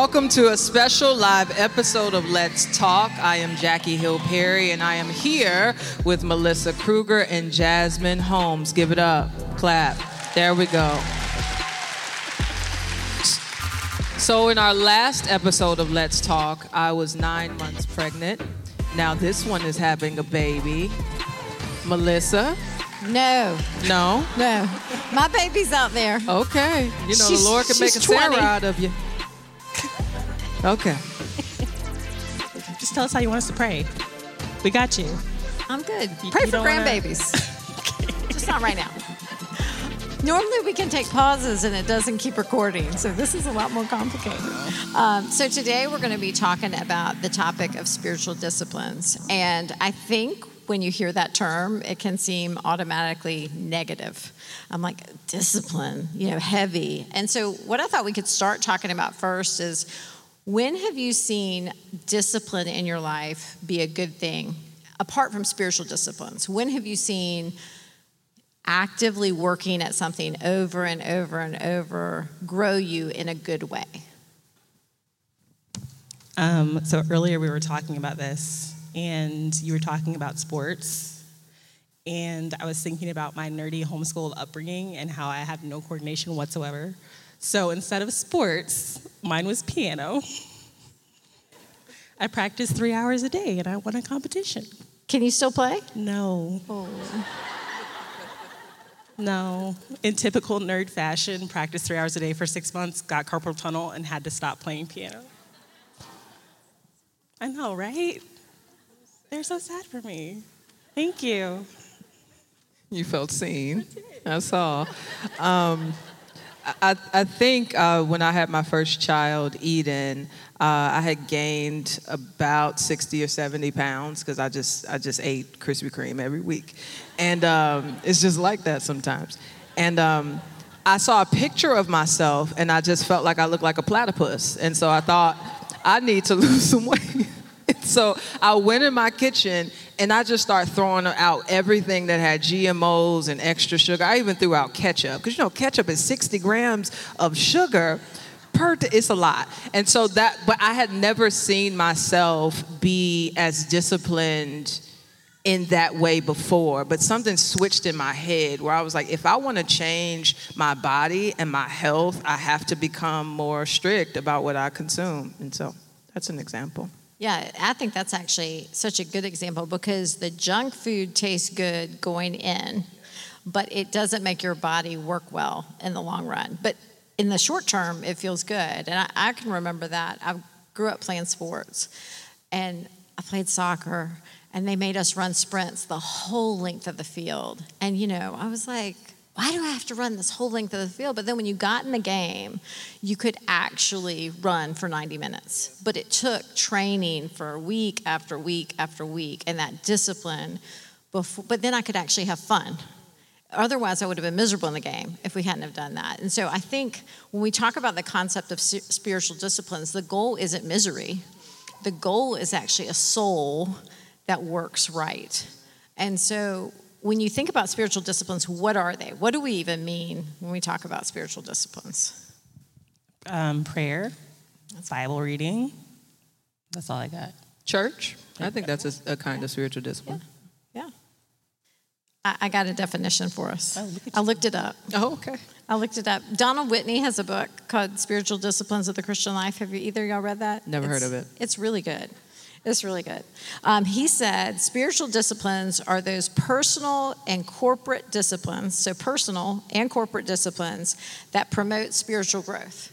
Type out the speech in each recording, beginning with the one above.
Welcome to a special live episode of Let's Talk. I am Jackie Hill Perry, and I am here with Melissa Kruger and Jasmine Holmes. Give it up, clap. There we go. So, in our last episode of Let's Talk, I was nine months pregnant. Now, this one is having a baby. Melissa? No, No? no. My baby's out there. Okay. You know, She's- the Lord can make a Sarah out of you. Okay. Just tell us how you want us to pray. We got you. I'm good. You- Pray you for don't wanna- grandbabies. Just not right now. Normally we can take pauses and it doesn't keep recording, so this is a lot more complicated. Um, so today we're going to be talking about the topic of spiritual disciplines, and I think when you hear that term, it can seem automatically negative. I'm like discipline, you know, heavy, and so what I thought we could start talking about first is when have you seen discipline in your life be a good thing apart from spiritual disciplines? When have you seen actively working at something over and over and over grow you in a good way? Um, so earlier we were talking about this, and you were talking about sports. And I was thinking about my nerdy homeschooled upbringing and how I have no coordination whatsoever. So instead of sports, mine was piano. I practiced three hours a day and I won a competition. Can you still play? No. No. In typical nerd fashion, practiced three hours a day for six months, got carpal tunnel, and had to stop playing piano. I know, right? They're so sad for me. Thank you. You felt seen. I saw. Um, I, I think uh, when I had my first child, Eden, uh, I had gained about 60 or 70 pounds because I just, I just ate Krispy Kreme every week. And um, it's just like that sometimes. And um, I saw a picture of myself and I just felt like I looked like a platypus. And so I thought, I need to lose some weight. so I went in my kitchen and I just started throwing out everything that had GMOs and extra sugar. I even threw out ketchup because you know ketchup is 60 grams of sugar per. T- it's a lot, and so that. But I had never seen myself be as disciplined in that way before, but something switched in my head where I was like, if I want to change my body and my health, I have to become more strict about what I consume. And so that's an example. Yeah, I think that's actually such a good example because the junk food tastes good going in, but it doesn't make your body work well in the long run. But in the short term, it feels good. And I, I can remember that. I grew up playing sports and I played soccer, and they made us run sprints the whole length of the field. And, you know, I was like, why do I have to run this whole length of the field? But then when you got in the game, you could actually run for 90 minutes. But it took training for week after week after week and that discipline. Before, but then I could actually have fun. Otherwise, I would have been miserable in the game if we hadn't have done that. And so I think when we talk about the concept of spiritual disciplines, the goal isn't misery. The goal is actually a soul that works right. And so when you think about spiritual disciplines, what are they? What do we even mean when we talk about spiritual disciplines? Um, prayer, Bible reading. That's all I got. Church, I think that's a, a kind of spiritual discipline. Yeah. I, I got a definition for us. Oh, look at I looked it up. Oh, okay. I looked it up. Donald Whitney has a book called Spiritual Disciplines of the Christian Life. Have you either of y'all read that? Never heard of it. It's really good. It's really good. Um, he said spiritual disciplines are those personal and corporate disciplines, so personal and corporate disciplines that promote spiritual growth.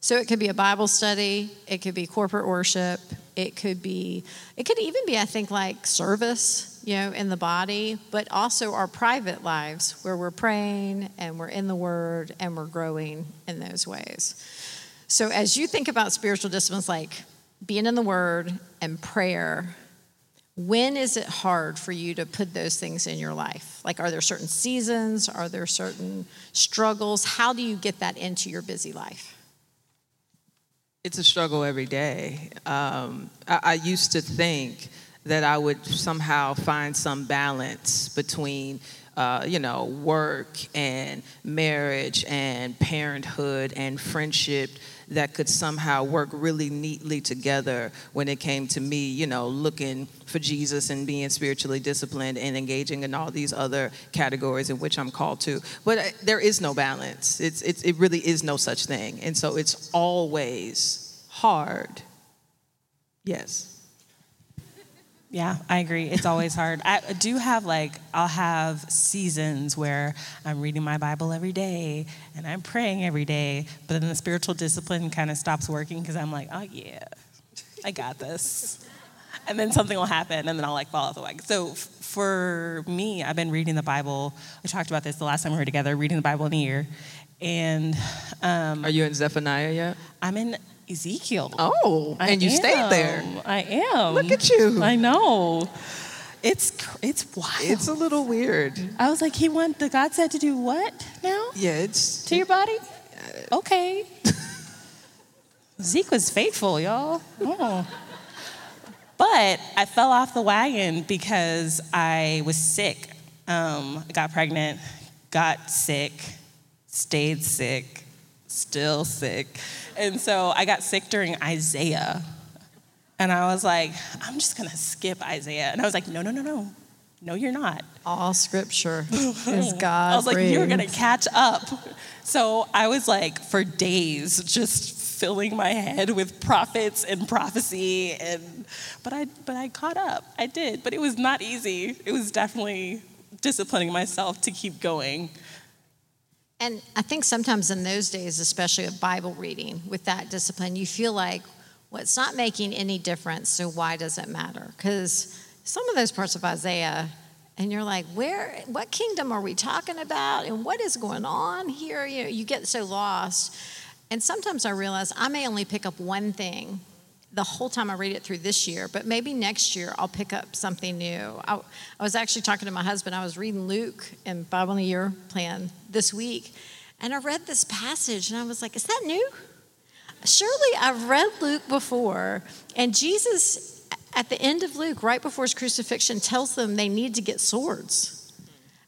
So it could be a Bible study, it could be corporate worship, it could be, it could even be, I think, like service, you know, in the body, but also our private lives where we're praying and we're in the Word and we're growing in those ways. So as you think about spiritual disciplines like being in the Word and prayer, when is it hard for you to put those things in your life? Like, are there certain seasons? Are there certain struggles? How do you get that into your busy life? It's a struggle every day. Um, I, I used to think that I would somehow find some balance between, uh, you know, work and marriage and parenthood and friendship that could somehow work really neatly together when it came to me, you know, looking for Jesus and being spiritually disciplined and engaging in all these other categories in which I'm called to. But uh, there is no balance. It's, it's, it really is no such thing. And so it's always hard. Yes. Yeah, I agree. It's always hard. I do have like, I'll have seasons where I'm reading my Bible every day and I'm praying every day, but then the spiritual discipline kind of stops working because I'm like, oh yeah, I got this. And then something will happen and then I'll like fall off the wagon. So f- for me, I've been reading the Bible. We talked about this the last time we were together, reading the Bible in a year. And um, Are you in Zephaniah yet? I'm in Ezekiel. Oh, I and you stayed there. I am. Look at you. I know. It's it's wild. It's a little weird. I was like, he went. The God said to do what now Yeah, it's to your body? Okay. Zeke was faithful, y'all. Oh. But I fell off the wagon because I was sick. Um, I got pregnant, got sick, stayed sick, still sick. And so I got sick during Isaiah. And I was like, I'm just gonna skip Isaiah. And I was like, no, no, no, no. No, you're not. All scripture is God. I was like, you're gonna catch up. So I was like, for days, just filling my head with prophets and prophecy, and but I but I caught up. I did, but it was not easy. It was definitely disciplining myself to keep going. And I think sometimes in those days, especially of Bible reading, with that discipline, you feel like, well, it's not making any difference, so why does it matter? Because some of those parts of Isaiah, and you're like, where, what kingdom are we talking about? And what is going on here? You know, you get so lost. And sometimes I realize I may only pick up one thing the whole time I read it through this year, but maybe next year I'll pick up something new. I, I, was actually talking to my husband. I was reading Luke in Bible in Year plan this week, and I read this passage, and I was like, "Is that new?" Surely I've read Luke before, and Jesus, at the end of Luke, right before his crucifixion, tells them they need to get swords.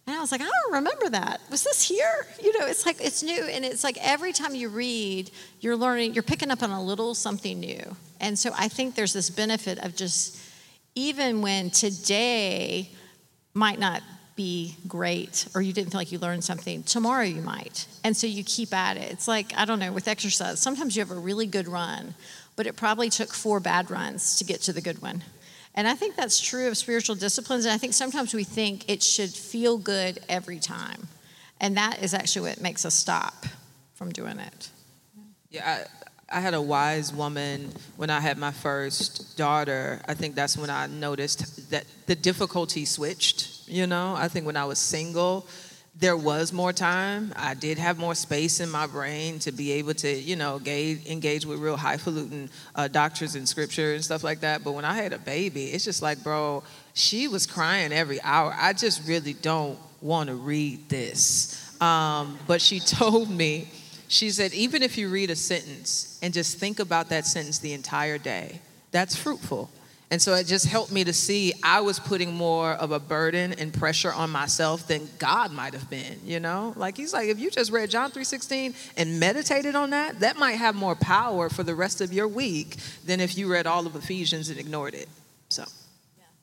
And I was like, I don't remember that. Was this here? You know, it's like it's new. And it's like every time you read, you're learning, you're picking up on a little something new. And so I think there's this benefit of just, even when today might not be great or you didn't feel like you learned something, tomorrow you might. And so you keep at it. It's like, I don't know, with exercise, sometimes you have a really good run, but it probably took four bad runs to get to the good one. And I think that's true of spiritual disciplines. And I think sometimes we think it should feel good every time. And that is actually what makes us stop from doing it. Yeah, I, I had a wise woman when I had my first daughter. I think that's when I noticed that the difficulty switched. You know, I think when I was single, there was more time. I did have more space in my brain to be able to, you know, engage, engage with real highfalutin uh, doctors and scripture and stuff like that. But when I had a baby, it's just like, bro, she was crying every hour. I just really don't want to read this. Um, but she told me, she said, even if you read a sentence and just think about that sentence the entire day, that's fruitful. And so it just helped me to see I was putting more of a burden and pressure on myself than God might have been, you know? Like he's like if you just read John 3:16 and meditated on that, that might have more power for the rest of your week than if you read all of Ephesians and ignored it. So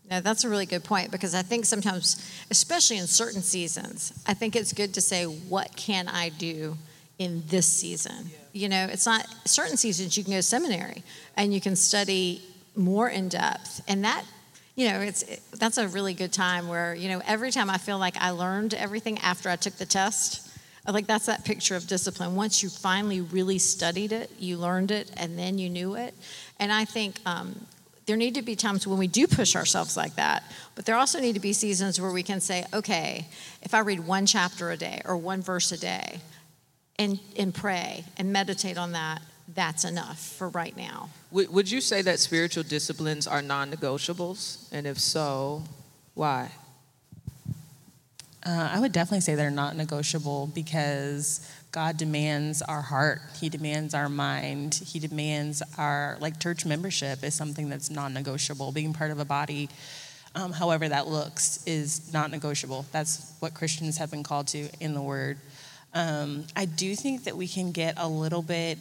yeah, that's a really good point because I think sometimes, especially in certain seasons, I think it's good to say, what can I do in this season? You know, it's not certain seasons you can go to seminary and you can study more in depth. And that, you know, it's it, that's a really good time where, you know, every time I feel like I learned everything after I took the test, like that's that picture of discipline. Once you finally really studied it, you learned it, and then you knew it. And I think um, there need to be times when we do push ourselves like that, but there also need to be seasons where we can say, okay, if I read one chapter a day or one verse a day, and and pray and meditate on that, that's enough for right now. Would, would you say that spiritual disciplines are non negotiables? And if so, why? Uh, I would definitely say they're not negotiable because God demands our heart. He demands our mind. He demands our, like, church membership is something that's non negotiable. Being part of a body, um, however that looks, is not negotiable. That's what Christians have been called to in the Word. Um, I do think that we can get a little bit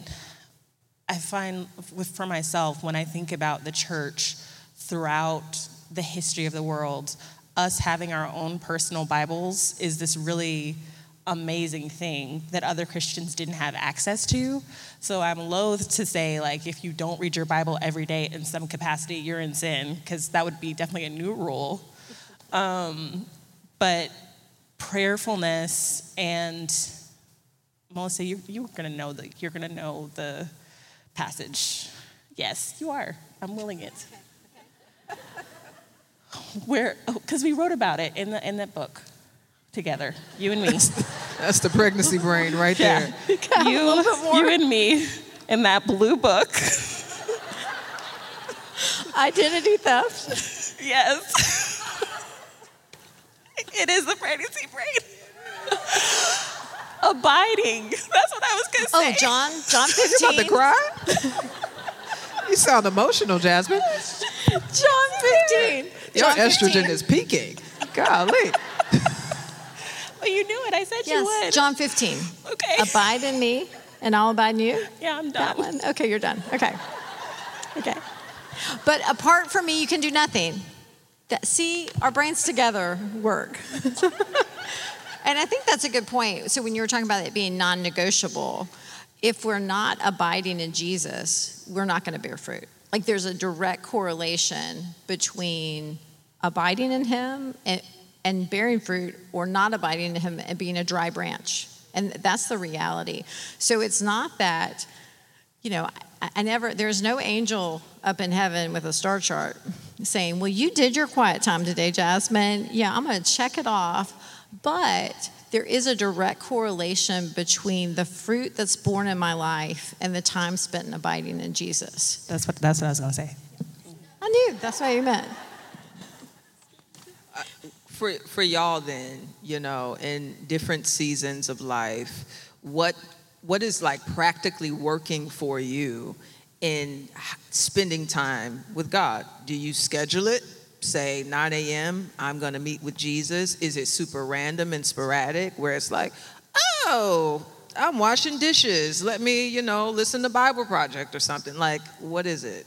I find with, for myself, when I think about the church throughout the history of the world, us having our own personal Bibles is this really amazing thing that other Christians didn't have access to. So I'm loath to say, like, if you don't read your Bible every day in some capacity, you're in sin, because that would be definitely a new rule. Um, but prayerfulness and Melissa, you, you're gonna know the you're gonna know the passage. Yes, you are. I'm willing it. Where? Because oh, we wrote about it in the in that book together, you and me. That's the pregnancy brain right there. Yeah. You, you and me in that blue book. Identity theft. Yes. it is the pregnancy brain. Abiding. That's what I was going to oh, say. Oh, John, John 15. You about to cry? you sound emotional, Jasmine. John 15. Your John estrogen 15. is peaking. Golly. Well, you knew it. I said yes, you would. John 15. Okay. Abide in me, and I'll abide in you. Yeah, I'm done. That one. Okay, you're done. Okay. Okay. But apart from me, you can do nothing. That, see, our brains together work. and I think that's a good point. So when you were talking about it being non-negotiable, if we're not abiding in Jesus, we're not going to bear fruit. Like there's a direct correlation between abiding in Him and and bearing fruit or not abiding in him and being a dry branch. And that's the reality. So it's not that, you know, I, I, never, there's no angel up in heaven with a star chart saying, well, you did your quiet time today, Jasmine. Yeah, I'm going to check it off. But there is a direct correlation between the fruit that's born in my life and the time spent in abiding in Jesus. That's what, that's what I was going to say. I knew. That's what you meant uh, for for y'all then, you know, in different seasons of life, what what is like practically working for you in spending time with God? Do you schedule it? Say 9 a.m. I'm going to meet with Jesus. Is it super random and sporadic where it's like, oh, I'm washing dishes. Let me, you know, listen to Bible Project or something. Like, what is it?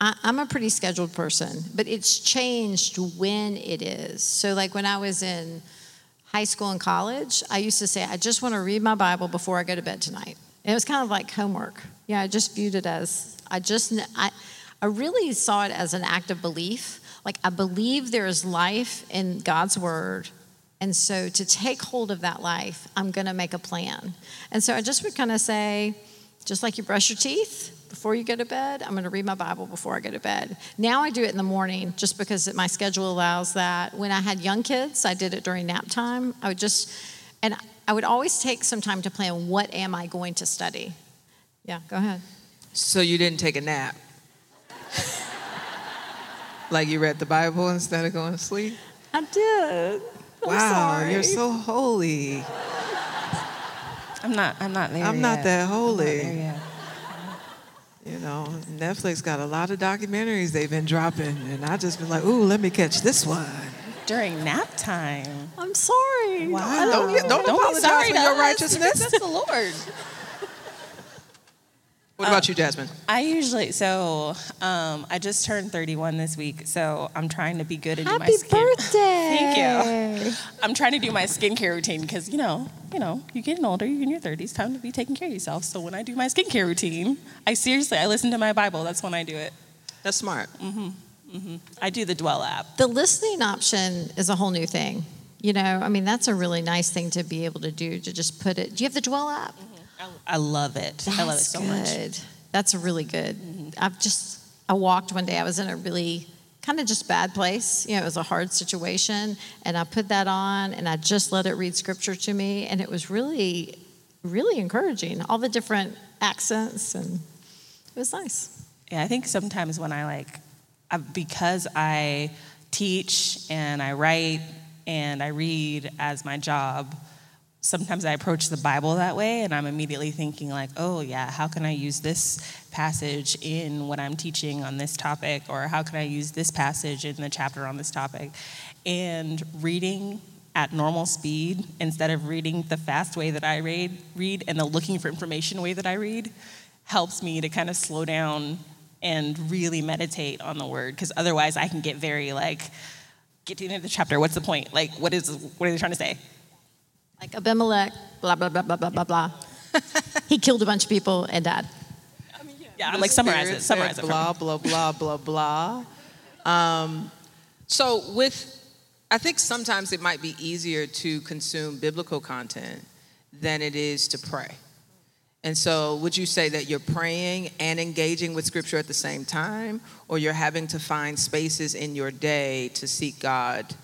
I, am a pretty scheduled person, but it's changed when it is. So, like when I was in high school and college, I used to say, I just want to read my Bible before I go to bed tonight. And it was kind of like homework. Yeah, I just viewed it as, I just, I, I really saw it as an act of belief. Like, I believe there is life in God's word. And so, to take hold of that life, I'm going to make a plan. And so, I just would kind of say, just like you brush your teeth, before you go to bed, I'm going to read my Bible before I go to bed. Now I do it in the morning just because my schedule allows that. When I had young kids, I did it during nap time. I would just, and I would always take some time to plan what am I going to study. Yeah, go ahead. So you didn't take a nap? like you read the Bible instead of going to sleep? I did. I'm wow, sorry. you're so holy. I'm not. I'm not there. I'm yet. not that holy. You know, Netflix got a lot of documentaries they've been dropping, and I just been like, ooh, let me catch this one. During nap time. I'm sorry. Wow. Don't, don't, don't, don't apologize for your righteousness. That's the Lord. What about you, Jasmine? I usually so um, I just turned 31 this week, so I'm trying to be good and Happy do my skin. Happy birthday! Thank you. I'm trying to do my skincare routine because you know, you know, you're getting older, you're in your 30s, time to be taking care of yourself. So when I do my skincare routine, I seriously I listen to my Bible. That's when I do it. That's smart. Mm-hmm. Mm-hmm. I do the Dwell app. The listening option is a whole new thing. You know, I mean, that's a really nice thing to be able to do to just put it. Do you have the Dwell app? Mm-hmm. I love it. That's I love it so good. much. That's really good. Mm-hmm. I've just I walked one day. I was in a really kind of just bad place. You know, it was a hard situation, and I put that on, and I just let it read scripture to me, and it was really, really encouraging. All the different accents, and it was nice. Yeah, I think sometimes when I like, I, because I teach and I write and I read as my job sometimes I approach the Bible that way, and I'm immediately thinking, like, oh, yeah, how can I use this passage in what I'm teaching on this topic? Or how can I use this passage in the chapter on this topic? And reading at normal speed instead of reading the fast way that I read, read and the looking for information way that I read helps me to kind of slow down and really meditate on the word because otherwise I can get very like get to the end of the chapter what's the point like what is what are they trying to say Like Abimelech, blah, blah, blah, blah, blah, blah, blah. he killed a bunch of people and died. I mean, yeah I'm like summarize it summarize it for blah blah blah blah blah. Um, so with, I think sometimes it might be easier to consume biblical content than it is to pray. And so, would you say that you're praying and engaging with Scripture at the same time, or you're having to find spaces in your day to seek God,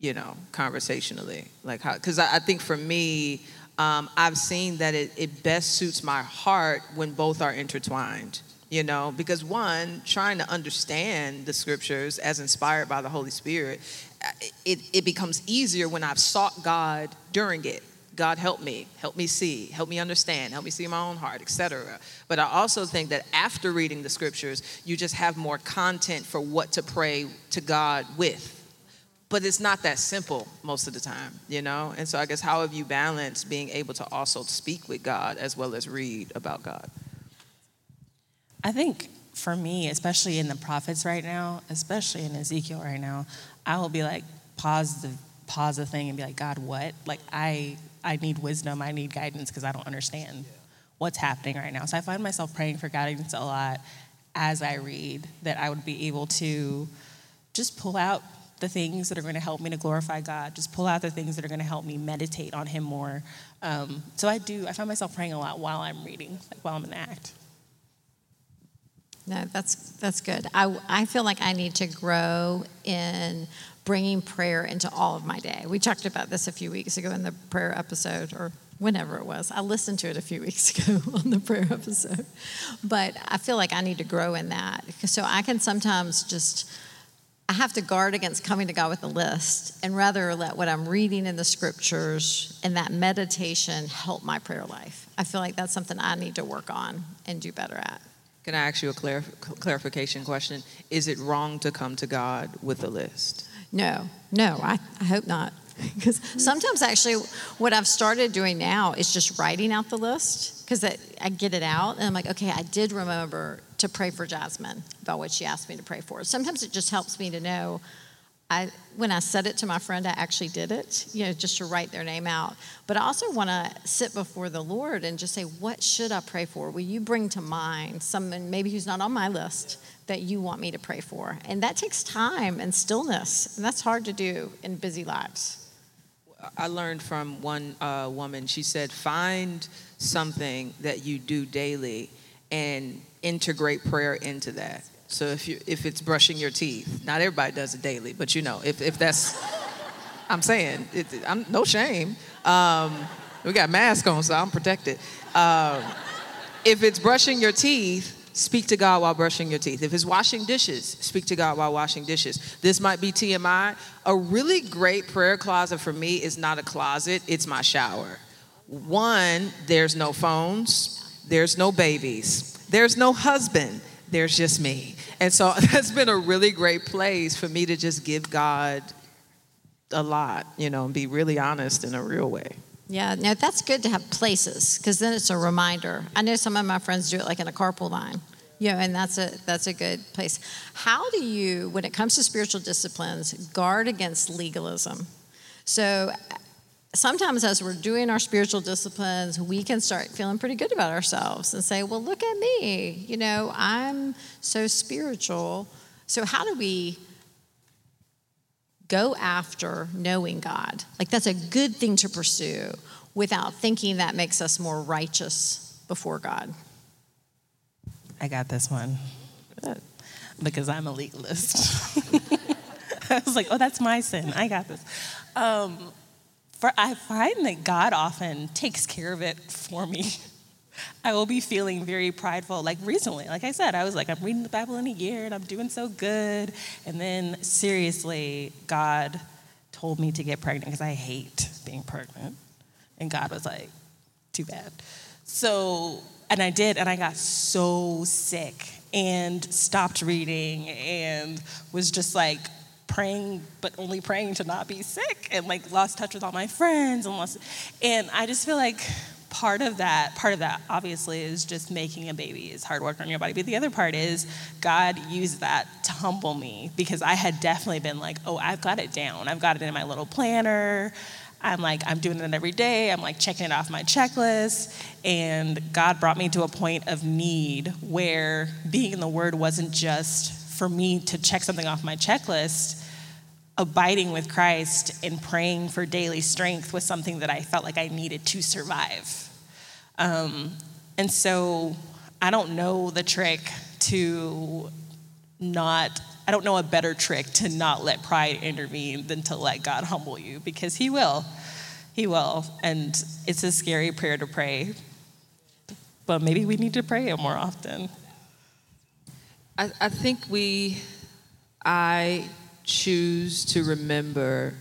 you know, conversationally? Like how? Because I, I think for me, um, I've seen that it, it best suits my heart when both are intertwined. You know, because one, trying to understand the scriptures as inspired by the Holy Spirit, uh, it, it becomes easier when I've sought God during it. God help me, help me see, help me understand, help me see my own heart, etc. But I also think that after reading the scriptures, you just have more content for what to pray to God with. But it's not that simple most of the time, you know? And so I guess how have you balanced being able to also speak with God as well as read about God? I think for me, especially in the prophets right now, especially in Ezekiel right now, I will be like, pause the pause the thing and be like, God, what? Like I I need wisdom, I need guidance because I don't understand what's happening right now. So I find myself praying for guidance a lot as I read, that I would be able to just pull out the things that are going to help me to glorify God, just pull out the things that are going to help me meditate on Him more. Um, so I do, I find myself praying a lot while I'm reading, like while I'm in the act. No, that's that's good. I I feel like I need to grow in bringing prayer into all of my day. We talked about this a few weeks ago in the prayer episode, or whenever it was. I listened to it a few weeks ago on the prayer episode, but I feel like I need to grow in that. So I can sometimes just. I have to guard against coming to God with a list and rather let what I'm reading in the scriptures and that meditation help my prayer life. I feel like that's something I need to work on and do better at. Can I ask you a clar- clarification question? Is it wrong to come to God with a list? No, no, I, I hope not. Because sometimes, actually, what I've started doing now is just writing out the list because I get it out and I'm like, okay, I did remember to pray for Jasmine about what she asked me to pray for. Sometimes it just helps me to know. I, when I said it to my friend, I actually did it, you know, just to write their name out. But I also want to sit before the Lord and just say, what should I pray for? Will you bring to mind someone maybe who's not on my list that you want me to pray for? And that takes time and stillness, and that's hard to do in busy lives. I learned from one uh, woman, she said, find something that you do daily and integrate prayer into that. So if you if it's brushing your teeth, not everybody does it daily, but you know, if, if that's, I'm saying, it, I'm no shame. Um, we got masks on, so I'm protected. Um, if it's brushing your teeth, speak to God while brushing your teeth. If it's washing dishes, speak to God while washing dishes. This might be TMI. A really great prayer closet for me is not a closet, it's my shower. One, there's no phones, there's no babies, there's no husband, there's just me. And so that's been a really great place for me to just give God a lot, you know, and be really honest in a real way. Yeah, no, that's good to have places because then it's a reminder. I know some of my friends do it like in a carpool line. You know, and that's a that's a good place. How do you, when it comes to spiritual disciplines, guard against legalism? So sometimes as we're doing our spiritual disciplines, we can start feeling pretty good about ourselves and say, well, look at me. You know, I'm so spiritual. So how do we go after knowing God? Like that's a good thing to pursue without thinking that makes us more righteous before God. I got this one because I'm a legalist. I was like, oh, that's my sin. I got this. Um, for I find that God often takes care of it for me. I will be feeling very prideful. Like recently, like I said, I was like, I'm reading the Bible in a year and I'm doing so good. And then seriously, God told me to get pregnant because I hate being pregnant. And God was like, too bad. So, and I did, and I got so sick and stopped reading and was just like praying, but only praying to not be sick, and like lost touch with all my friends, and lost. And I just feel like part of that, part of that obviously is just making a baby is hard work on your body. But the other part is God used that to humble me because I had definitely been like, oh, I've got it down. I've got it in my little planner. I'm like, I'm doing it every day. I'm like checking it off my checklist. And God brought me to a point of need where being in the Word wasn't just for me to check something off my checklist. Abiding with Christ and praying for daily strength was something that I felt like I needed to survive. Um, and so I don't know the trick to not I don't know a better trick to not let pride intervene than to let God humble you because He will. He will. And it's a scary prayer to pray. But maybe we need to pray it more often. I, I think we, I choose to remember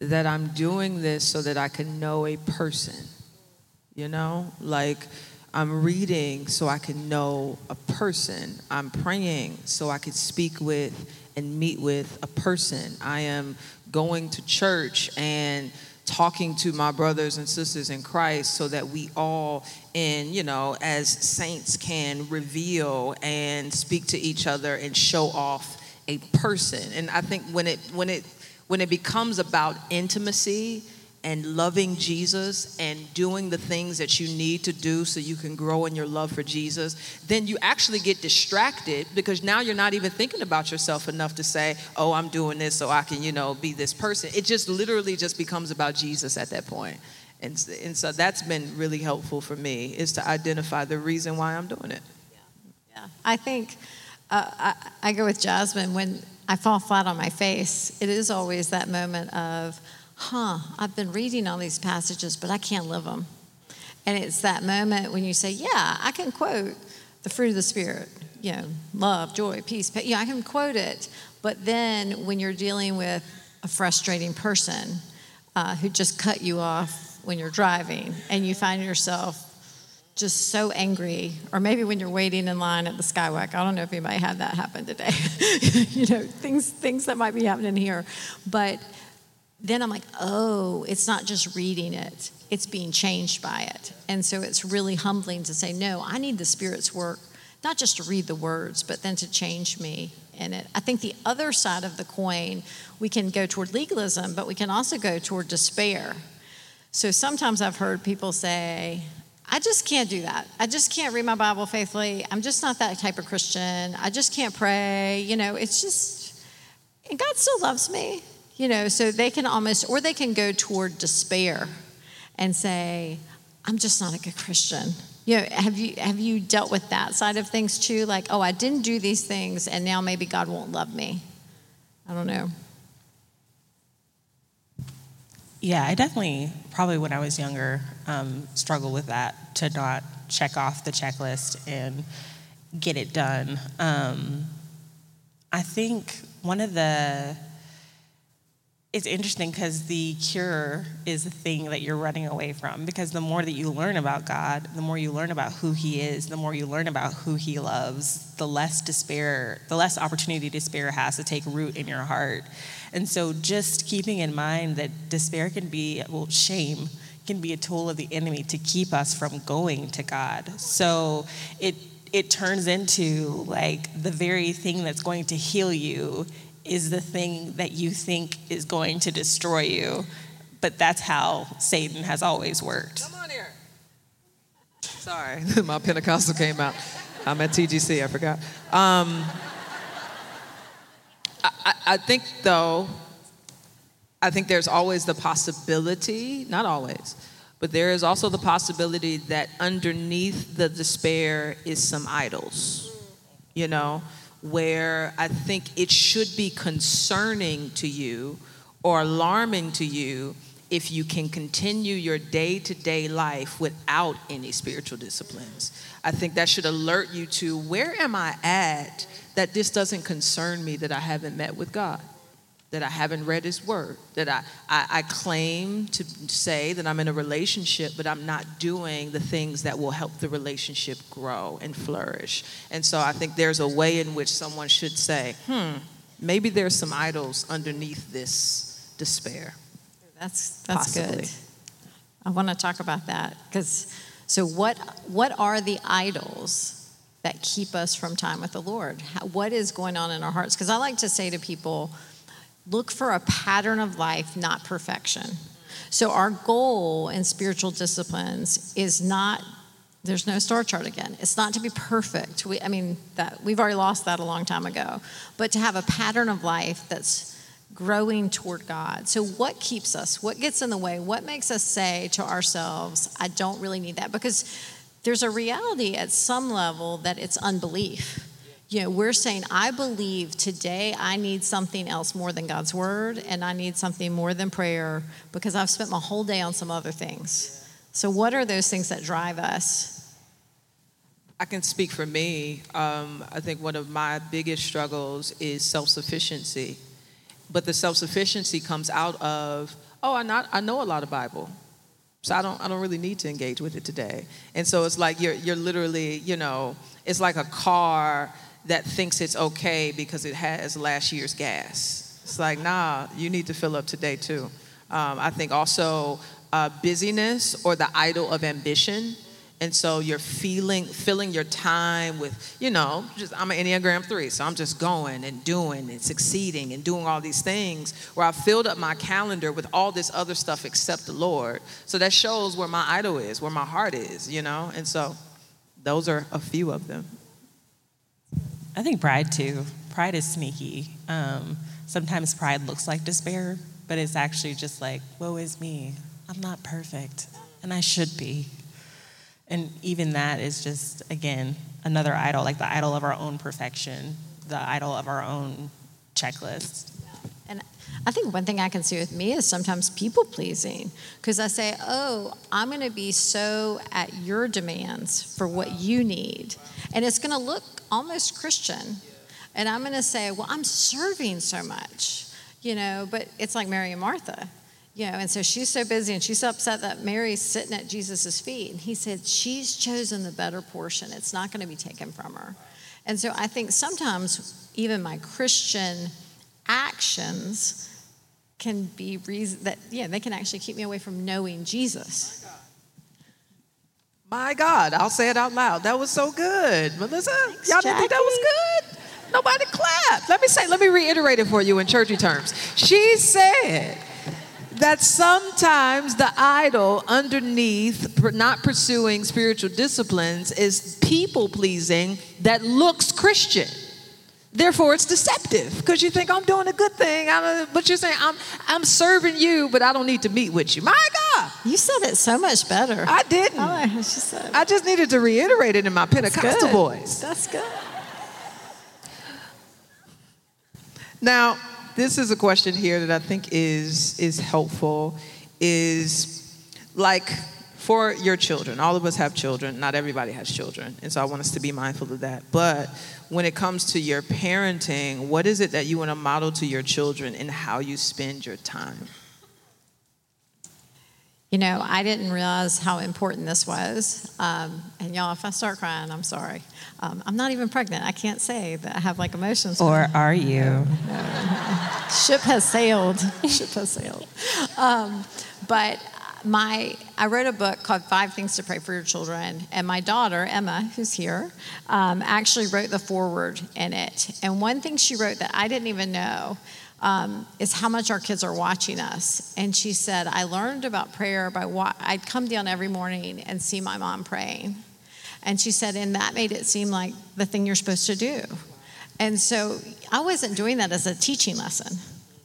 that I'm doing this so that I can know a person. You know, like I'm reading so I can know a person. I'm praying so I can speak with and meet with a person. I am going to church and talking to my brothers and sisters in Christ so that we all in, you know, as saints can reveal and speak to each other and show off a person. And I think when it when it when it becomes about intimacy, and loving Jesus and doing the things that you need to do so you can grow in your love for Jesus, then you actually get distracted because now you're not even thinking about yourself enough to say, "Oh, I'm doing this so I can, you know, be this person." It just literally just becomes about Jesus at that point. And, and so that's been really helpful for me is to identify the reason why I'm doing it. Yeah, yeah. I think uh, I, I go with Jasmine when I fall flat on my face. It is always that moment of huh, I've been reading all these passages, but I can't live them. And it's that moment when you say, yeah, I can quote the fruit of the Spirit, you know, love, joy, peace, yeah, I can quote it. But then when you're dealing with a frustrating person uh, who just cut you off when you're driving and you find yourself just so angry, or maybe when you're waiting in line at the Skywalk. I don't know if anybody had that happen today. you know, things things that might be happening here, but then I'm like, oh, it's not just reading it, it's being changed by it. And so it's really humbling to say, no, I need the Spirit's work, not just to read the words, but then to change me in it. I think the other side of the coin, we can go toward legalism, but we can also go toward despair. So sometimes I've heard people say, I just can't do that. I just can't read my Bible faithfully. I'm just not that type of Christian. I just can't pray. You know, it's just, and God still loves me. You know, so they can almost, or they can go toward despair and say, I'm just not a good Christian. You know, have you have you dealt with that side of things too? Like, oh, I didn't do these things, and now maybe God won't love me. I don't know. Yeah, I definitely, probably when I was younger, um, struggled with that to not check off the checklist and get it done. Um, I think one of the it's interesting because the cure is the thing that you're running away from. Because the more that you learn about God, the more you learn about who He is, the more you learn about who He loves, the less despair, the less opportunity despair has to take root in your heart. And so, just keeping in mind that despair can be, well, shame can be a tool of the enemy to keep us from going to God. So, it it turns into like the very thing that's going to heal you is the thing that you think is going to destroy you. But that's how Satan has always worked. Come on here. Sorry, my Pentecostal came out. I'm at TGC, I forgot. Um, I, I think, though, I think there's always the possibility, not always, but there is also the possibility that underneath the despair is some idols, you know? Where I think it should be concerning to you or alarming to you if you can continue your day to day life without any spiritual disciplines. I think that should alert you to where am I at that this doesn't concern me that I haven't met with God that I haven't read his word, that I, I, I, claim to say that I'm in a relationship, but I'm not doing the things that will help the relationship grow and flourish. And so I think there's a way in which someone should say, hmm, maybe there's some idols underneath this despair. That's that's Possibly. good. I want to talk about that because so what what are the idols that keep us from time with the Lord? How, what is going on in our hearts? Because I like to say to people, look for a pattern of life, not perfection. So our goal in spiritual disciplines is not there's no star chart again. It's not to be perfect. We, I mean, that we've already lost that a long time ago. But to have a pattern of life that's growing toward God. So, what keeps us? What gets in the way? What makes us say to ourselves, I don't really need that? Because there's a reality at some level that it's unbelief. You know, we're saying, I believe today I need something else more than God's word, and I need something more than prayer because I've spent my whole day on some other things. So, what are those things that drive us? I can speak for me. Um, I think one of my biggest struggles is self sufficiency. But the self sufficiency comes out of, oh, I, not, I know a lot of Bible. So I don't, I don't really need to engage with it today. And so it's like you're, you're literally, you know, it's like a car that thinks it's okay because it has last year's gas. It's like, nah, you need to fill up today too. Um, I think also uh, busyness or the idol of ambition. And so you're feeling, filling your time with, you know, just I'm an Enneagram 3, so I'm just going and doing and succeeding and doing all these things where I've filled up my calendar with all this other stuff except the Lord. So that shows where my idol is, where my heart is, you know? And so those are a few of them. I think pride too. Pride is sneaky. Um, sometimes pride looks like despair, but it's actually just like, woe is me. I'm not perfect, and I should be. And even that is just, again, another idol, like the idol of our own perfection, the idol of our own checklist. And I think one thing I can see with me is sometimes people pleasing because I say, oh, I'm going to be so at your demands for what you need. And it's going to look almost Christian. And I'm going to say, well, I'm serving so much, you know, but it's like Mary and Martha. You know, and so she's so busy and she's so upset that Mary's sitting at Jesus' feet. And he said, She's chosen the better portion. It's not going to be taken from her. And so I think sometimes even my Christian actions can be reason that, yeah, they can actually keep me away from knowing Jesus. My God, I'll say it out loud. That was so good. Melissa, Thanks, y'all didn't think that was good? Nobody clapped. Let me say, let me reiterate it for you in churchy terms. She said, that sometimes the idol underneath not pursuing spiritual disciplines is people pleasing that looks Christian. Therefore, it's deceptive because you think I'm doing a good thing, but you're saying I'm I'm serving you, but I don't need to meet with you. My God, you said it so much better. I didn't. Oh, I, just said, I just needed to reiterate it in my Pentecostal voice. That's good. Now, this is a question here that I think is is helpful. Is like for your children. All of us have children. Not everybody has children, and so I want us to be mindful of that. But when it comes to your parenting, what is it that you want to model to your children in how you spend your time? You know, I didn't realize how important this was. Um, and y'all, if I start crying, I'm sorry. Um, I'm not even pregnant. I can't say that I have like emotions. Or are you? No, no. Ship has sailed. Ship has sailed. Um, but my I wrote a book called Five Things to Pray for Your Children, and my daughter Emma, who's here, um, actually wrote the foreword in it. And one thing she wrote that I didn't even know um, is how much our kids are watching us. And she said, I learned about prayer by I'd come down every morning and see my mom praying. And she said, and that made it seem like the thing you're supposed to do. And so I wasn't doing that as a teaching lesson.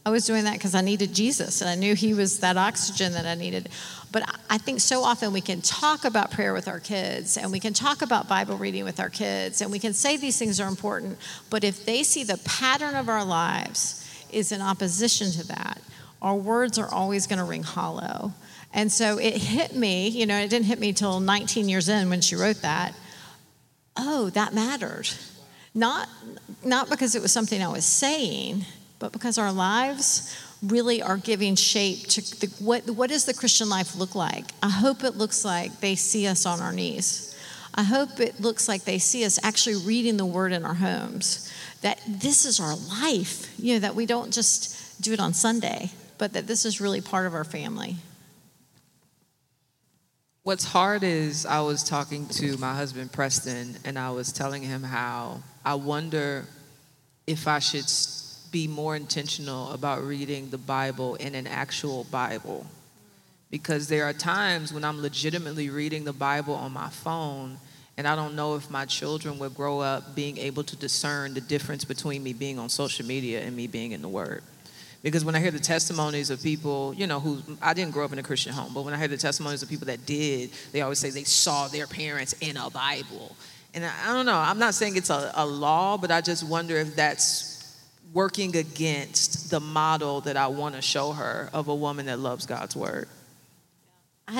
I was doing that because I needed Jesus and I knew He was that oxygen that I needed. But I think so often we can talk about prayer with our kids and we can talk about Bible reading with our kids and we can say these things are important. But if they see the pattern of our lives, is in opposition to that, our words are always going to ring hollow. And so it hit me, you know, it didn't hit me till 19 years in when she wrote that. Oh, that mattered. Not, not because it was something I was saying, but because our lives really are giving shape to the, what, what does the Christian life look like? I hope it looks like they see us on our knees. I hope it looks like they see us actually reading the word in our homes, that this is our life, you know, that we don't just do it on Sunday, but that this is really part of our family. What's hard is I was talking to my husband Preston, and I was telling him how I wonder if I should be more intentional about reading the Bible in an actual Bible. Because there are times when I'm legitimately reading the Bible on my phone, and I don't know if my children will grow up being able to discern the difference between me being on social media and me being in the Word. Because when I hear the testimonies of people, you know, who I didn't grow up in a Christian home, but when I hear the testimonies of people that did, they always say they saw their parents in a Bible. And I, I don't know, I'm not saying it's a, a law, but I just wonder if that's working against the model that I want to show her of a woman that loves God's word.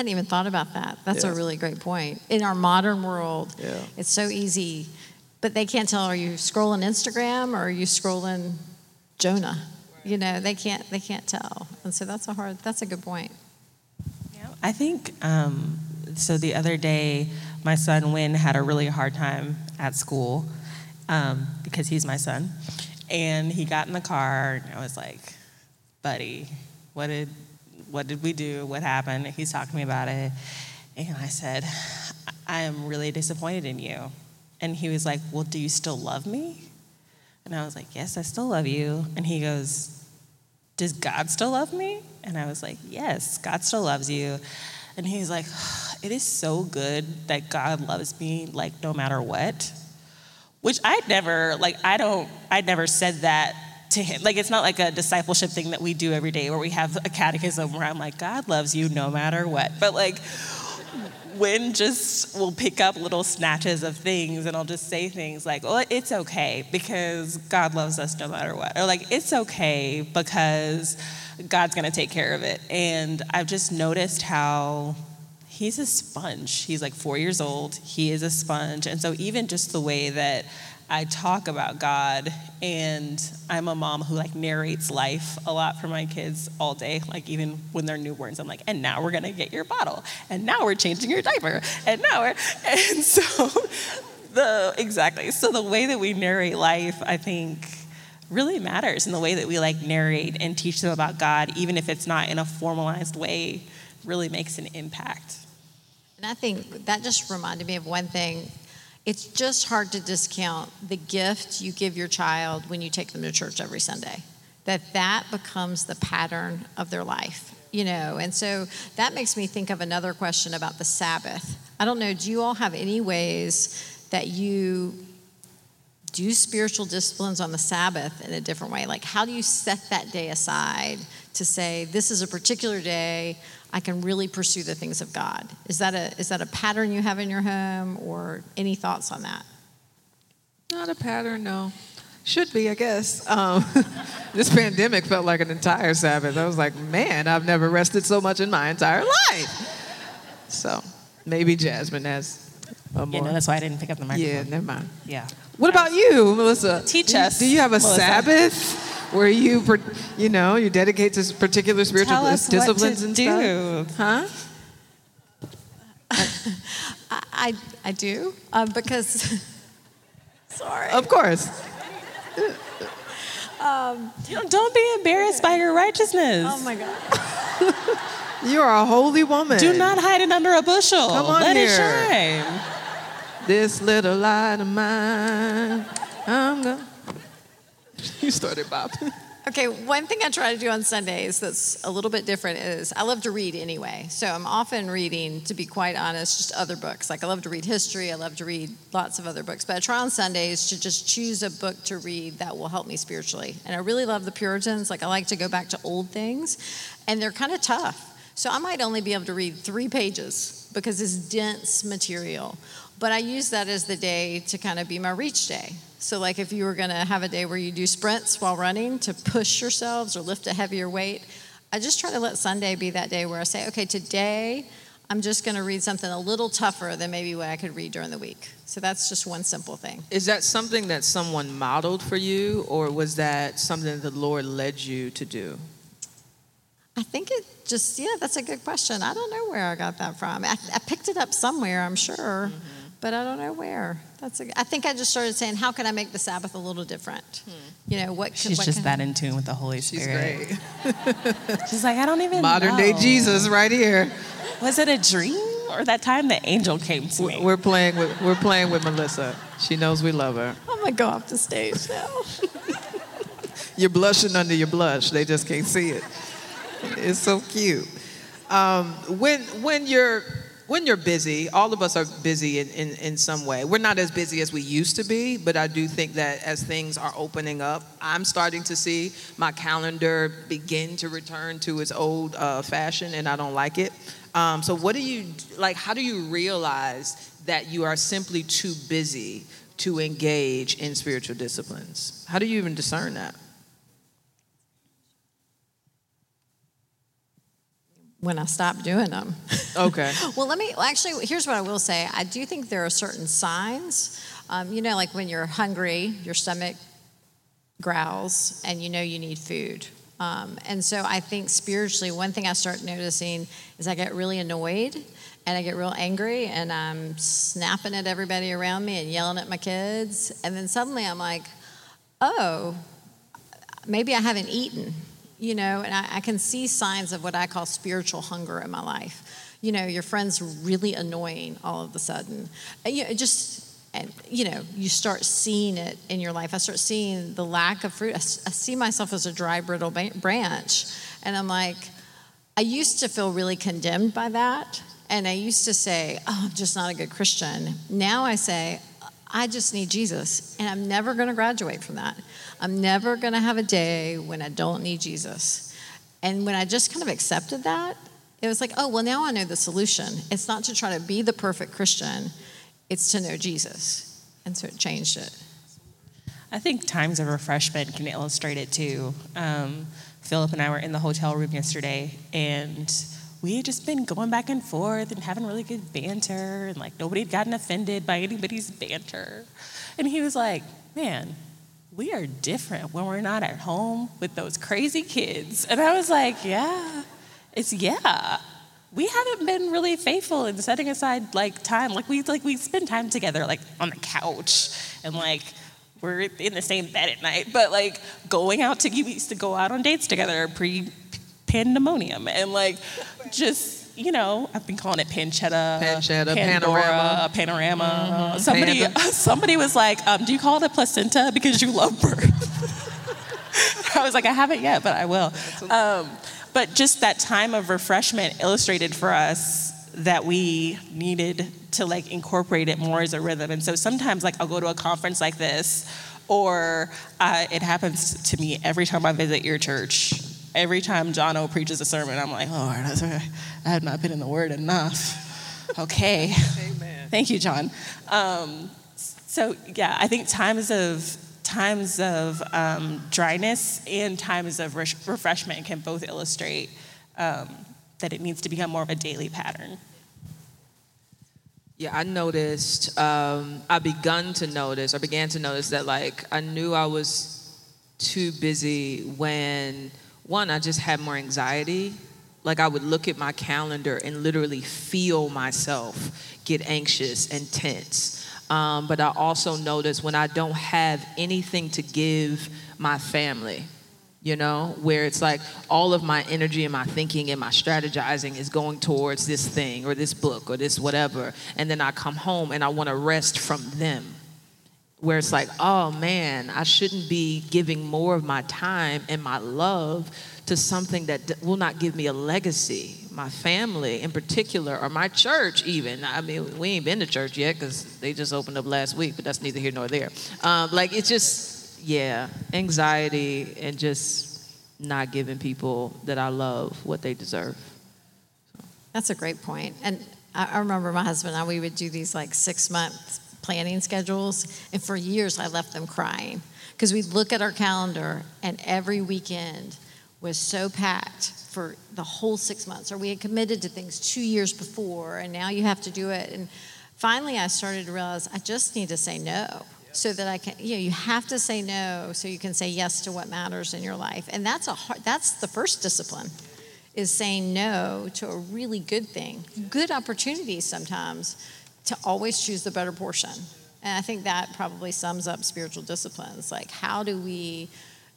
I hadn't even thought about that. That's Yeah. a really great point. In our modern world, Yeah. it's so easy, but they can't tell are you scrolling Instagram or are you scrolling Jonah? You know, they can't they can't tell. And so that's a hard that's a good point. Yeah, I think um, so. The other day, my son Win had a really hard time at school um, because he's my son, and he got in the car. And I was like, "Buddy, what did what did we do? What happened?" He's talking to me about it, and I said, "I am really disappointed in you." And he was like, "Well, do you still love me?" And I was like, Yes, I still love you. And he goes, Does God still love me? And I was like, Yes, God still loves you. And he's like, It is so good that God loves me, like, no matter what. Which I'd never, like, I don't, I never said that to him. Like, it's not like a discipleship thing that we do every day where we have a catechism where I'm like, God loves you no matter what. But, like, Win just will pick up little snatches of things and I'll just say things like, well, it's okay because God loves us no matter what. Or like, it's okay because God's to take care of it. And I've just noticed how he's a sponge. He's like four years old. He is a sponge. And so even just the way that I talk about God, and I'm a mom who like narrates life a lot for my kids all day. Like even when they're newborns, I'm like, and now we're gonna get your bottle, and now we're changing your diaper, and now we're, and so the exactly. So the way that we narrate life, I think, really matters, and the way that we like narrate and teach them about God, even if it's not in a formalized way, really makes an impact. And I think that just reminded me of one thing. It's just hard to discount the gift you give your child when you take them to church every Sunday. That that becomes the pattern of their life, you know. And so that makes me think of another question about the Sabbath. I don't know, do you all have any ways that you do spiritual disciplines on the Sabbath in a different way? Like, how do you set that day aside to say, this is a particular day, I can really pursue the things of God? Is that a, is that a pattern you have in your home, or any thoughts on that? Not a pattern, no. Should be, I guess. Um, this pandemic felt like an entire Sabbath. I was like, man, I've never rested so much in my entire life. So maybe Jasmine has a You more. know, that's why I didn't pick up the microphone. yeah, never mind. Yeah. What about you, Melissa? Teach us, Do you have a Melissa. Sabbath where you, you know, you dedicate to particular spiritual Tell us disciplines what and to stuff? do. Huh? I, I, I do, uh, because, sorry. Of course. You know, don't be embarrassed by your righteousness. Oh my God. You are a holy woman. Do not hide it under a bushel. Come on Let here. it shine. This little light of mine. I'm gonna. You started, Bob. Okay, one thing I try to do on Sundays that's a little bit different is I love to read anyway. So I'm often reading, to be quite honest, just other books. Like I love to read history, I love to read lots of other books. But I try on Sundays to just choose a book to read that will help me spiritually. And I really love the Puritans. Like I like to go back to old things, and they're kind of tough. So I might only be able to read three pages because it's dense material. But I use that as the day to kind of be my reach day. So, like if you were going to have a day where you do sprints while running to push yourselves or lift a heavier weight, I just try to let Sunday be that day where I say, okay, today I'm just going to read something a little tougher than maybe what I could read during the week. So, that's just one simple thing. Is that something that someone modeled for you, or was that something that the Lord led you to do? I think it just, yeah, that's a good question. I don't know where I got that from. I, I picked it up somewhere, I'm sure. Mm-hmm. But I don't know where. That's a, I think I just started saying, how can I make the Sabbath a little different? You know, what? She's what just can- that in tune with the Holy Spirit. She's Spirit. great. She's like, I don't even Modern day. Jesus right here. Was it a dream or that time the angel came to me? We're playing with we're playing with Melissa. She knows we love her. I'm gonna go off the stage now. You're blushing under your blush. They just can't see it. It's so cute. Um, when when you're when you're busy, all of us are busy in, in, in some way. We're not as busy as we used to be, but I do think that as things are opening up, I'm starting to see my calendar begin to return to its old uh, fashion, and I don't like it. Um, so, what do you like? How do you realize that you are simply too busy to engage in spiritual disciplines? How do you even discern that? When I stop doing them. Okay. Well, let me well, actually. Here's what I will say. I do think there are certain signs. Um, you know, like when you're hungry, your stomach growls, and you know you need food. Um, and so I think spiritually, one thing I start noticing is I get really annoyed and I get real angry and I'm snapping at everybody around me and yelling at my kids. And then suddenly I'm like, oh, maybe I haven't eaten, you know, and I, I can see signs of what I call spiritual hunger in my life. You know, your friend's really annoying all of a sudden. And, you know, just, and, you know, you start seeing it in your life. I start seeing the lack of fruit. I see myself as a dry, brittle branch. And I'm like, I used to feel really condemned by that. And I used to say, oh, I'm just not a good Christian. Now I say, I just need Jesus. And I'm never going to graduate from that. I'm never going to have a day when I don't need Jesus. And when I just kind of accepted that, it was like, oh, well, now I know the solution. It's not to try to be the perfect Christian, it's to know Jesus. And so it changed it. I think times of refreshment can illustrate it too. Um, Philip and I were in the hotel room yesterday, and we had just been going back and forth and having really good banter, and like nobody had gotten offended by anybody's banter. And he was like, Man, we are different when we're not at home with those crazy kids. And I was like, Yeah, it's yeah. We haven't been really faithful in setting aside like time. Like we like we spend time together like on the couch and like we're in the same bed at night, but like going out to we used to go out on dates together pre pandemonium and like just you know I've been calling it pancetta, Pancetta, Pandora, panorama. Somebody Panda. somebody was like, um, "Do you call it a placenta because you love birth?" I was like, "I haven't yet, but I will." Um, but just that time of refreshment illustrated for us that we needed to like incorporate it more as a rhythm. And so sometimes like I'll go to a conference like this, or uh, it happens to me every time I visit your church. Every time John O preaches a sermon, I'm like, Lord. I have not been in the Word enough. Okay. Amen. Thank you, John. Um, so yeah, I think times of times of um, dryness and times of re- refreshment can both illustrate um, that it needs to become more of a daily pattern. Yeah, I noticed, um, I begun to notice, or began to notice that like I knew I was too busy when, one, I just had more anxiety. Like I would look at my calendar and literally feel myself get anxious and tense. Um, but I also notice when I don't have anything to give my family, you know, where it's like all of my energy and my thinking and my strategizing is going towards this thing or this book or this whatever. And then I come home and I want to rest from them. Where it's like, oh man, I shouldn't be giving more of my time and my love to something that will not give me a legacy. My family, in particular, or my church, even. I mean, we ain't been to church yet because they just opened up last week, but that's neither here nor there. Um, like, it's just, yeah, anxiety and just not giving people that I love what they deserve. That's a great point. And I, I remember my husband and I, we would do these like six month planning schedules. And for years, I left them crying because we'd look at our calendar and every weekend was so packed for the whole six months. Or we had committed to things two years before and now you have to do it. And finally, I started to realize I just need to say no. So that I can, you know, you have to say no so you can say yes to what matters in your life. And that's a hard, that's the first discipline is saying no to a really good thing, good opportunities sometimes to always choose the better portion. And I think that probably sums up spiritual disciplines. Like, how do we,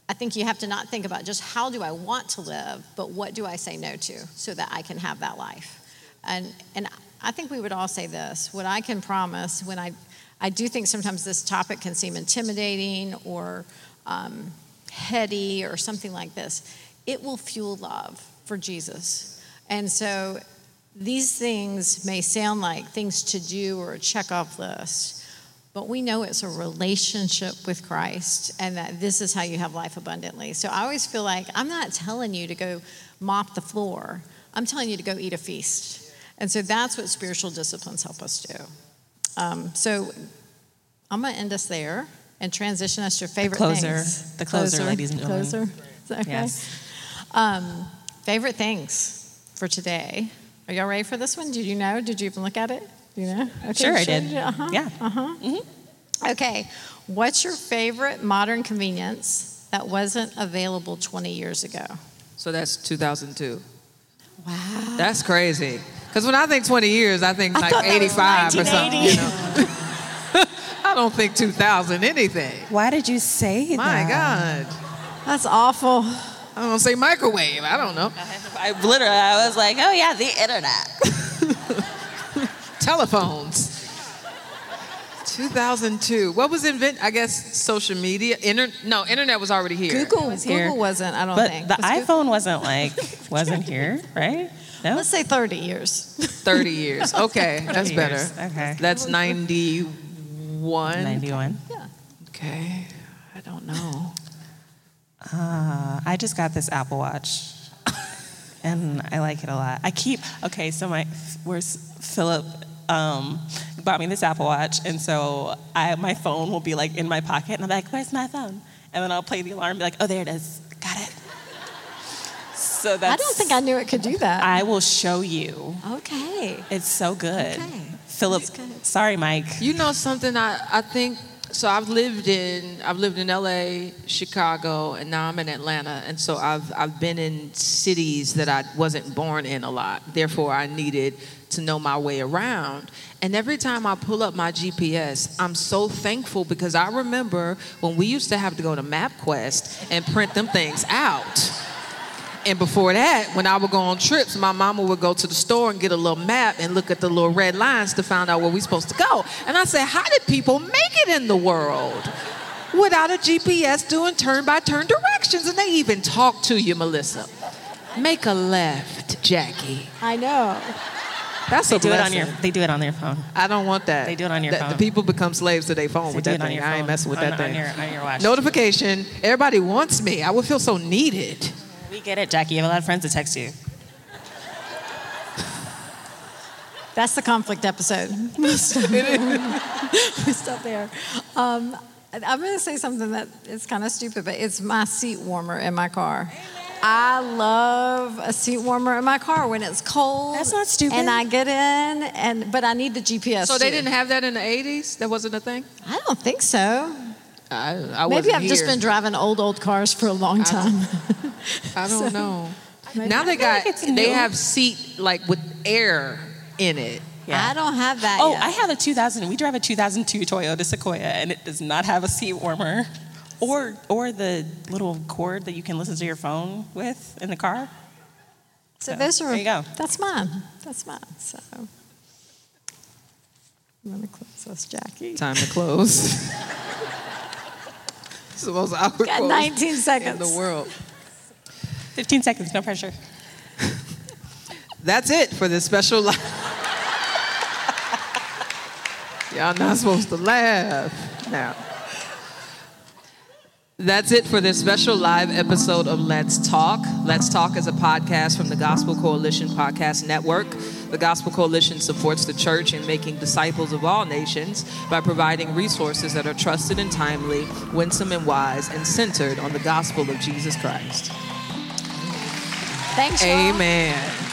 I think you have to not think about just how do I want to live, but what do I say no to so that I can have that life? And, and I think we would all say this what I can promise when I, I do think sometimes this topic can seem intimidating or um, heady or something like this, it will fuel love for Jesus. And so these things may sound like things to do or a check off list, but we know it's a relationship with Christ and that this is how you have life abundantly. So I always feel like I'm not telling you to go mop the floor, I'm telling you to go eat a feast. And so that's what spiritual disciplines help us do. Um, so I'm going to end us there and transition us to your favorite the closer, things. The closer, closer, ladies and gentlemen. Closer. Okay? Yes. Um, favorite things for today. Are y'all ready for this one? Did you know? Did you even look at it? You know? Okay, sure, I did. Uh-huh. Yeah. Uh-huh. Mm-hmm. Okay. What's your favorite modern convenience that wasn't available 20 years ago? So that's 2002. Wow. That's crazy. Because when I think 20 years, I think I like 85 or something. You know? I don't think 2000 anything. Why did you say My that? My God. That's awful. I don't say microwave. I don't know. I literally, I was like, oh yeah, the internet. Telephones. 2002. What was invented? I guess social media. Inter- no, internet was already here. Google was here. Google wasn't. I don't but think. the was iPhone Google? wasn't like wasn't here, right? No? Let's say 30 years. 30 years. Okay, 30 that's better. Years. Okay. That's 91. 91. Yeah. Okay. I don't know. Uh, I just got this Apple Watch, and I like it a lot. I keep okay. So my where's Philip um, bought me this Apple Watch, and so I my phone will be like in my pocket, and I'm like, "Where's my phone?" And then I'll play the alarm, and be like, "Oh, there it is. Got it." So that's. I don't think I knew it could do that. I will show you. Okay. It's so good. Okay. Philip. Sorry, Mike. You know something? I I think so I've lived in I've lived in LA, Chicago, and now I'm in Atlanta. And so I've I've been in cities that I wasn't born in a lot. Therefore I needed to know my way around. And every time I pull up my GPS, I'm so thankful because I remember when we used to have to go to MapQuest and print them things out. And before that, when I would go on trips, my mama would go to the store and get a little map and look at the little red lines to find out where we're supposed to go. And I said, how did people make it in the world without a GPS doing turn by turn directions? And they even talk to you, Melissa. Make a left, Jackie. I know. That's they a do blessing. it on your. They do it on their phone. I don't want that. They do it on your the, phone. The people become slaves to their phone they with do that it on thing. your I ain't messing with on, that thing. On your, on your watch. Notification. Everybody wants me. I would feel so needed. We get it, Jackie. You have a lot of friends that text you. That's the conflict episode. we stop there. Um, I'm going to say something that is kind of stupid, but it's my seat warmer in my car. I love a seat warmer in my car when it's cold. That's not stupid. And I get in, and but I need the GPS. So they too. didn't have that in the 80s? That wasn't a thing? I don't think so. I, I Maybe I've here. just been driving old old cars for a long time. I don't So, know. maybe- Now they got it's they have seat like with air in it. I don't have that. Oh, yet. I have a 2000. We drive a 2002 Toyota Sequoia, and it does not have a seat warmer, or or the little cord that you can listen to your phone with in the car. So So, those are. there you go. That's mine. That's mine. So I'm gonna close this, Jackie. Time to close. it's the most awkward Got close 19 in the world. 15 seconds, no pressure. That's it for this special live. Y'all not supposed to laugh now. That's it for this special live episode of Let's Talk. Let's Talk is a podcast from the Gospel Coalition Podcast Network. The Gospel Coalition supports the church in making disciples of all nations by providing resources that are trusted and timely, winsome and wise, and centered on the gospel of Jesus Christ. Thanks. y'all. Amen.